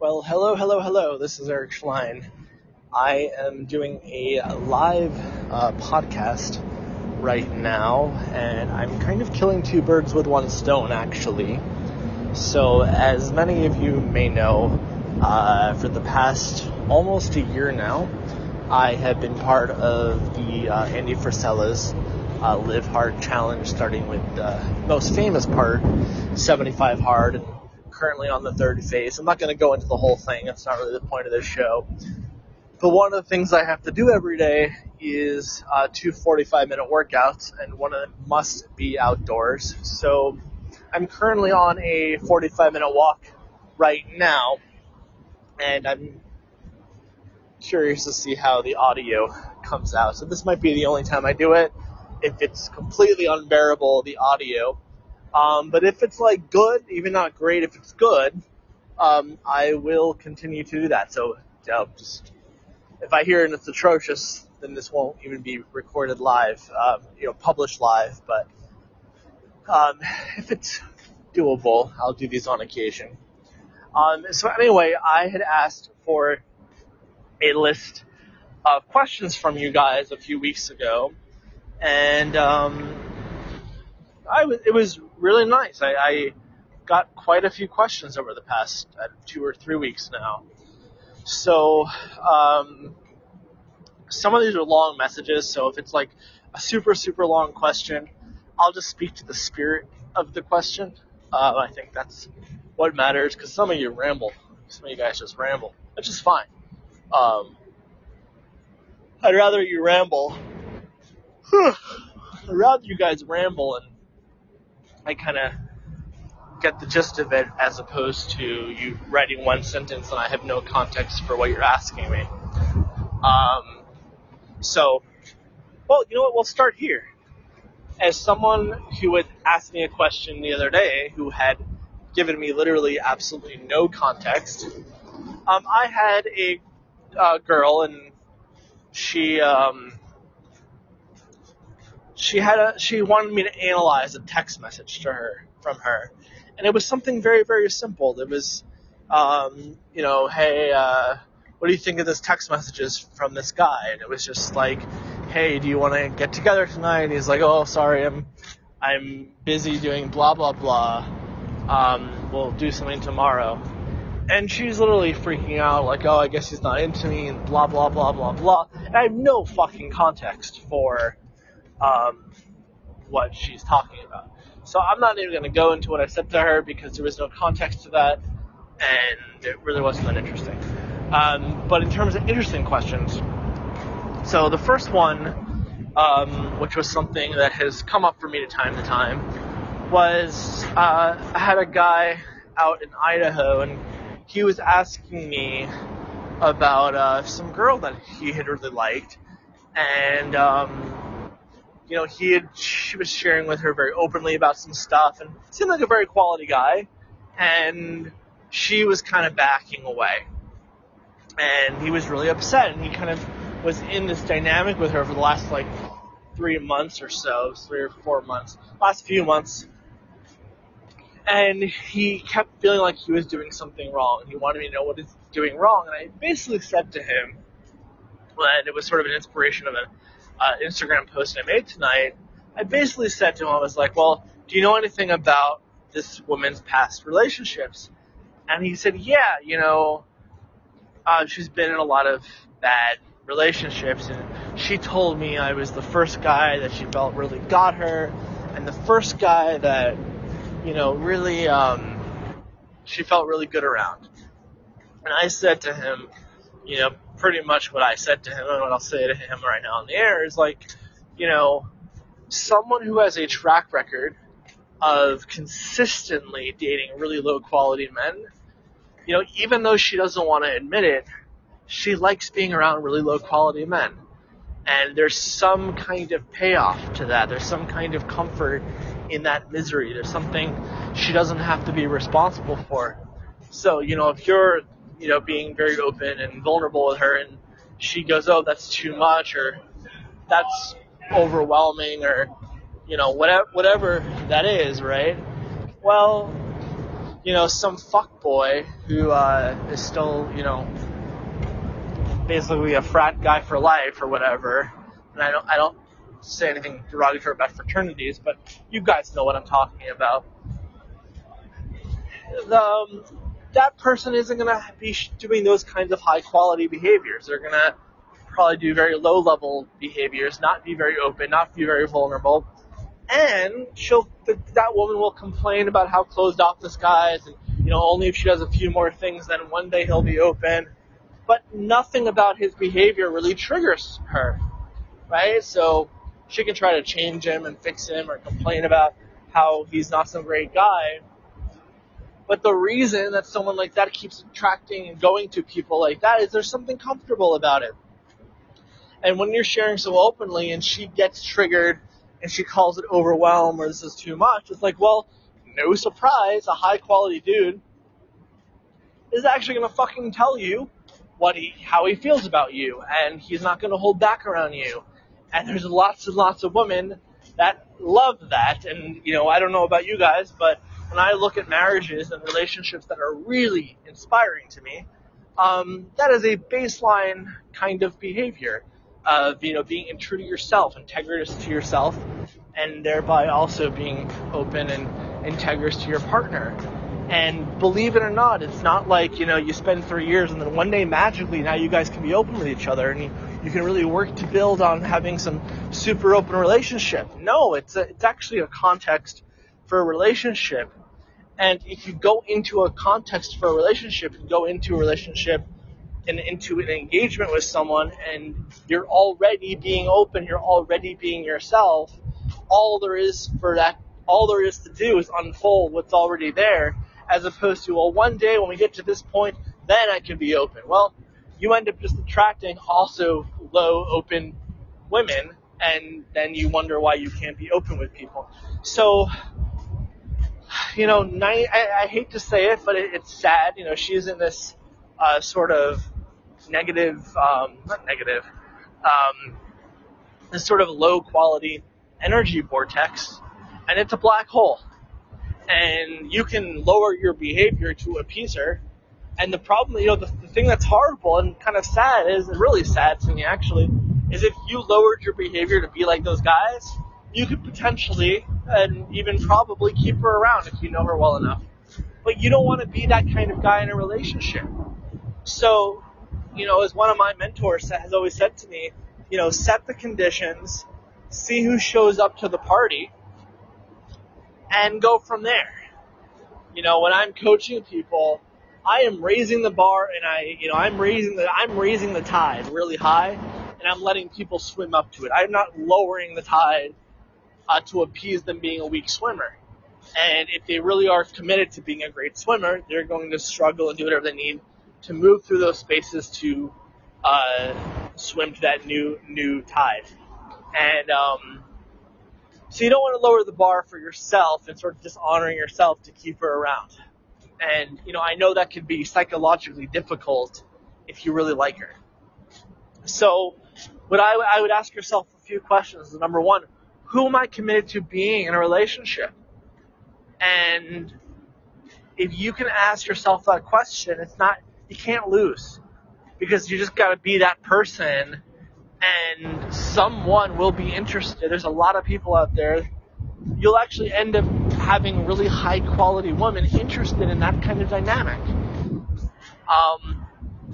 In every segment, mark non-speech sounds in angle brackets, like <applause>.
Well, hello, hello, hello. This is Eric Schlein. I am doing a live uh, podcast right now, and I'm kind of killing two birds with one stone, actually. So, as many of you may know, uh, for the past almost a year now, I have been part of the uh, Andy Frisella's uh, Live Hard Challenge, starting with the most famous part, 75 Hard, currently on the third phase. I'm not going to go into the whole thing, that's not really the point of this show. But one of the things I have to do every day is uh, two 45 minute workouts, and one of them must be outdoors. So I'm currently on a 45 minute walk right now, and I'm curious to see how the audio comes out. So this might be the only time I do it. If it's completely unbearable, the audio. Um, but if it's like good, even not great, if it's good, um, I will continue to do that. So know, just if I hear and it's atrocious, then this won't even be recorded live, um, you know, published live. But um, <laughs> if it's doable, I'll do these on occasion. Um, so anyway, I had asked for a list of questions from you guys a few weeks ago, and um, I w- it was really nice. I, I got quite a few questions over the past uh, two or three weeks now. So um, some of these are long messages. So if it's like a super super long question, I'll just speak to the spirit of the question. Uh, I think that's what matters because some of you ramble. Some of you guys just ramble, which is fine. Um, I'd rather you ramble. <sighs> I'd rather you guys ramble and I kind of get the gist of it as opposed to you writing one sentence and I have no context for what you're asking me. Um, so, well, you know what? We'll start here. As someone who had asked me a question the other day who had given me literally absolutely no context, um, I had a uh, girl and she um, she had a she wanted me to analyze a text message to her from her, and it was something very very simple. It was, um, you know, hey, uh, what do you think of this text messages from this guy? And it was just like, hey, do you want to get together tonight? And he's like, oh, sorry, I'm I'm busy doing blah blah blah. Um, we'll do something tomorrow. And she's literally freaking out, like, oh, I guess he's not into me, and blah blah blah blah blah. And I have no fucking context for um, what she's talking about. So I'm not even going to go into what I said to her because there was no context to that, and it really wasn't that interesting. Um, but in terms of interesting questions, so the first one, um, which was something that has come up for me to time to time, was uh, I had a guy out in Idaho, and he was asking me about uh, some girl that he had really liked, and um, you know he had she was sharing with her very openly about some stuff, and seemed like a very quality guy, and she was kind of backing away, and he was really upset, and he kind of was in this dynamic with her for the last like three months or so, three or four months, last few months. And he kept feeling like he was doing something wrong. And he wanted me to know what he's doing wrong. And I basically said to him, and it was sort of an inspiration of an uh, Instagram post I made tonight. I basically said to him, I was like, well, do you know anything about this woman's past relationships? And he said, yeah, you know, uh, she's been in a lot of bad relationships and she told me I was the first guy that she felt really got her and the first guy that you know really um, she felt really good around and I said to him you know pretty much what I said to him and what I'll say to him right now on the air is like you know someone who has a track record of consistently dating really low quality men you know even though she doesn't want to admit it she likes being around really low quality men. And there's some kind of payoff to that. There's some kind of comfort in that misery. There's something she doesn't have to be responsible for. So, you know, if you're, you know, being very open and vulnerable with her and she goes, oh, that's too much or that's overwhelming or, you know, whatever, whatever that is, right? Well, you know, some fuck boy who uh, is still, you know, basically a frat guy for life or whatever. And I don't, I don't say anything derogatory about fraternities, but you guys know what I'm talking about. The, um, that person isn't going to be doing those kinds of high quality behaviors. They're going to probably do very low level behaviors, not be very open, not be very vulnerable. And she'll, that woman will complain about how closed off this guy is and, you know, only if she does a few more things, then one day he'll be open. But nothing about his behavior really triggers her, right? So she can try to change him and fix him or complain about how he's not some great guy but the reason that someone like that keeps attracting and going to people like that is there's something comfortable about it. And when you're sharing so openly and she gets triggered and she calls it overwhelm or this is too much, it's like, well, no surprise, a high quality dude is actually gonna fucking tell you what he, how he feels about you, and he's not gonna hold back around you. And there's lots and lots of women that love that, and you know, I don't know about you guys, but when I look at marriages and relationships that are really inspiring to me, um, that is a baseline kind of behavior of you know being true to yourself, integrous to yourself, and thereby also being open and integrous to your partner. And believe it or not, it's not like you know you spend three years and then one day magically now you guys can be open with each other and you, you can really work to build on having some super open relationship. No, it's a, it's actually a context for a relationship. And if you go into a context for a relationship, you go into a relationship and into an engagement with someone and you're already being open, you're already being yourself, all there is for that, all there is to do is unfold what's already there, as opposed to, well, one day when we get to this point, then I can be open. Well, you end up just attracting also low open women, and then you wonder why you can't be open with people. So, you know, I, I hate to say it, but it, it's sad. You know, she's in this uh, sort of negative, um, not negative, um, this sort of low quality energy vortex, and it's a black hole. And you can lower your behavior to appease her. And the problem, you know, the, the thing that's horrible and kind of sad is, really sad to me actually, is if you lowered your behavior to be like those guys, you could potentially and even probably keep her around if you know her well enough. But you don't want to be that kind of guy in a relationship. So, you know, as one of my mentors has always said to me, you know, set the conditions, see who shows up to the party, and go from there. You know, when I'm coaching people, I am raising the bar and I, you know, I'm raising the, I'm raising the tide really high and I'm letting people swim up to it. I'm not lowering the tide uh, to appease them being a weak swimmer. And if they really are committed to being a great swimmer, they're going to struggle and do whatever they need to move through those spaces to uh, swim to that new new tide. And um, so you don't want to lower the bar for yourself and sort of dishonoring yourself to keep her around. And you know, I know that can be psychologically difficult if you really like her. So, what I, I would ask yourself a few questions. Number one, who am I committed to being in a relationship? And if you can ask yourself that question, it's not, you can't lose because you just got to be that person and someone will be interested. There's a lot of people out there. You'll actually end up having really high quality women interested in that kind of dynamic. Um,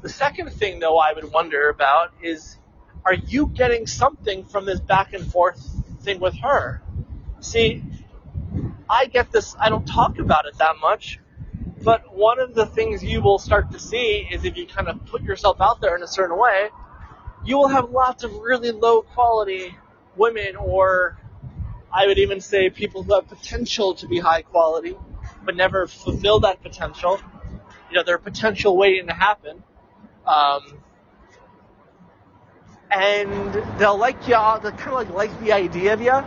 the second thing, though, I would wonder about is are you getting something from this back and forth thing with her. See, I get this, I don't talk about it that much, but one of the things you will start to see is if you kind of put yourself out there in a certain way, you will have lots of really low quality women, or I would even say people who have potential to be high quality, but never fulfill that potential. You know, their potential waiting to happen. Um, and they'll like you, they'll kind of like like the idea of you,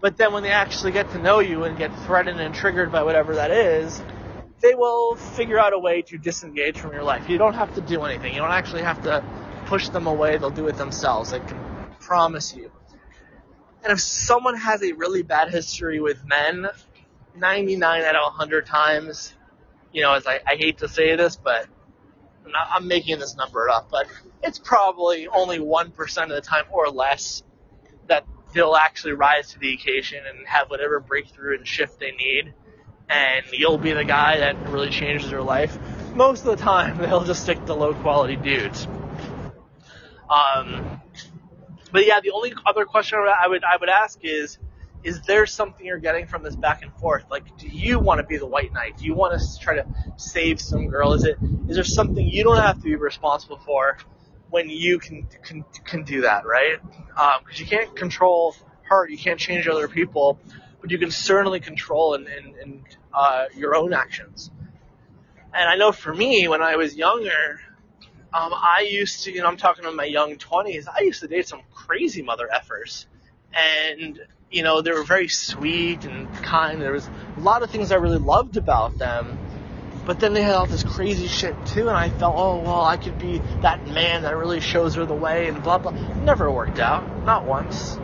but then when they actually get to know you and get threatened and triggered by whatever that is, they will figure out a way to disengage from your life. You don't have to do anything. You don't actually have to push them away. They'll do it themselves. I can promise you. And if someone has a really bad history with men, 99 out of 100 times, you know, as I, I hate to say this, but I'm, not, I'm making this number up, but it's probably only 1% of the time or less that they'll actually rise to the occasion and have whatever breakthrough and shift they need. And you'll be the guy that really changes their life. Most of the time, <laughs> they'll just stick to low quality dudes. Um, but yeah, the only other question I would I would ask is, is there something you're getting from this back and forth? Like, do you want to be the white knight? Do you want to try to save some girl? Is it is there something you don't have to be responsible for when you can can, can do that, right? Because um, you can't control her, you can't change other people, but you can certainly control and and, in uh, your own actions. And I know for me, when I was younger, um, I used to, you know, I'm talking in my young 20s, I used to date some crazy mother effers. And, you know, they were very sweet and kind. There was a lot of things I really loved about them. But then they had all this crazy shit too, and I felt, oh, well, I could be that man that really shows her the way and blah, blah. Never worked out. Not once.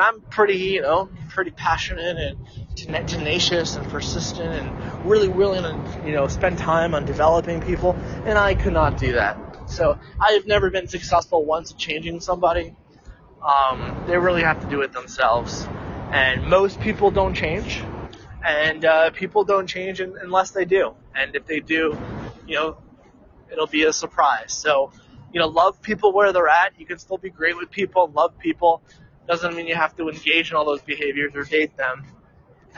I'm pretty, you know, pretty passionate and tenacious and persistent and really willing to, you know, spend time on developing people, and I could not do that. So I have never been successful once changing somebody. Um, they really have to do it themselves, and most people don't change, and uh, people don't change unless they do, and if they do, you know, it'll be a surprise. So, you know, love people where they're at. You can still be great with people, love people. Doesn't mean you have to engage in all those behaviors or date them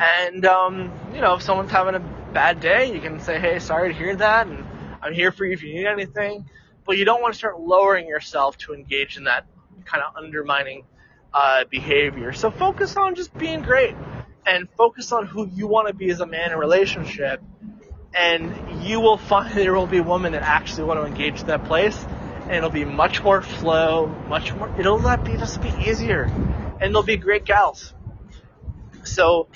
and, um, you know, if someone's having a bad day, you can say, hey, sorry to hear that, and I'm here for you if you need anything. But you don't want to start lowering yourself to engage in that kind of undermining uh, behavior. So focus on just being great and focus on who you want to be as a man in a relationship. And you will find <laughs> there will be a woman that actually want to engage in that place. And it'll be much more flow, much more, it'll let be just be easier. And they'll be great gals. So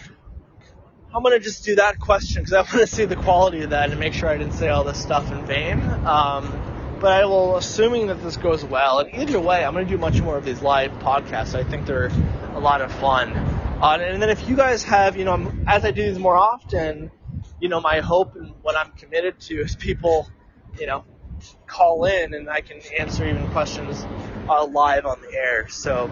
I'm gonna just do that question because I <laughs> want to see the quality of that and make sure I didn't say all this stuff in vain. Um, but I will, assuming that this goes well, and either way, I'm gonna do much more of these live podcasts. I think they're a lot of fun. Uh, and then if you guys have, you know, as I do these more often, you know, my hope and what I'm committed to is people, you know, call in and I can answer even questions uh, live on the air. So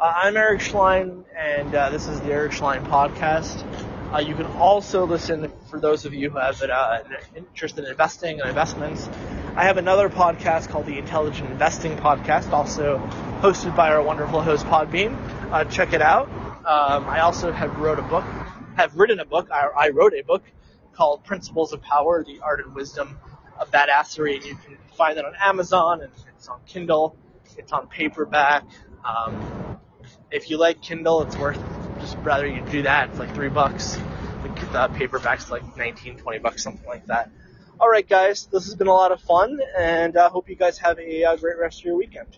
uh, I'm Eric Schlein, and uh, this is the Eric Schlein podcast. Uh, you can also listen, for those of you who have uh, an interest in investing and investments, I have another podcast called the Intelligent Investing Podcast, also hosted by our wonderful host Podbean. Uh, check it out. Um, I also have wrote a book, have written a book. I, I, wrote a book called Principles of Power: The Art and Wisdom of Badassery, and you can find it on Amazon and it's on Kindle. It's on paperback. Um, if you like Kindle, it's worth just rather you do that. It's like three bucks. The paperback's like 19, 20 bucks, something like that. All right, guys, this has been a lot of fun, and I uh, hope you guys have a uh, great rest of your weekend.